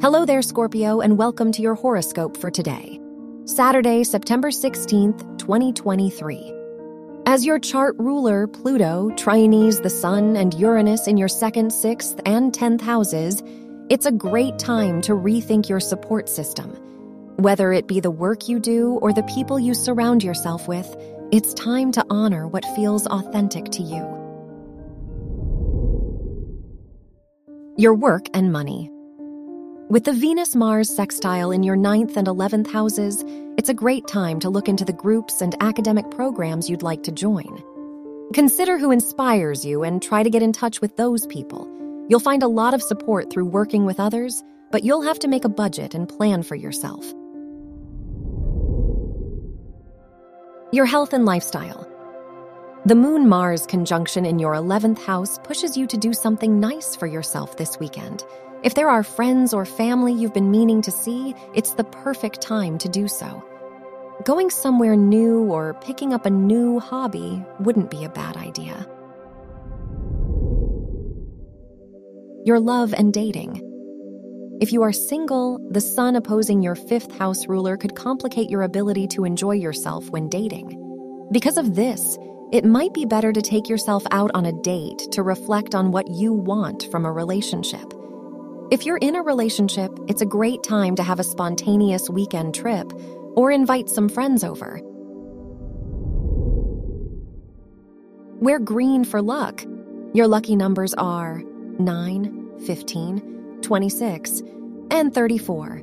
Hello there, Scorpio, and welcome to your horoscope for today, Saturday, September 16th, 2023. As your chart ruler, Pluto, trines the Sun and Uranus in your second, sixth, and tenth houses, it's a great time to rethink your support system. Whether it be the work you do or the people you surround yourself with, it's time to honor what feels authentic to you. Your work and money. With the Venus Mars sextile in your ninth and 11th houses, it's a great time to look into the groups and academic programs you'd like to join. Consider who inspires you and try to get in touch with those people. You'll find a lot of support through working with others, but you'll have to make a budget and plan for yourself. Your health and lifestyle. The Moon Mars conjunction in your 11th house pushes you to do something nice for yourself this weekend. If there are friends or family you've been meaning to see, it's the perfect time to do so. Going somewhere new or picking up a new hobby wouldn't be a bad idea. Your love and dating. If you are single, the sun opposing your fifth house ruler could complicate your ability to enjoy yourself when dating. Because of this, it might be better to take yourself out on a date to reflect on what you want from a relationship. If you're in a relationship, it's a great time to have a spontaneous weekend trip or invite some friends over. Wear green for luck. Your lucky numbers are 9, 15, 26, and 34.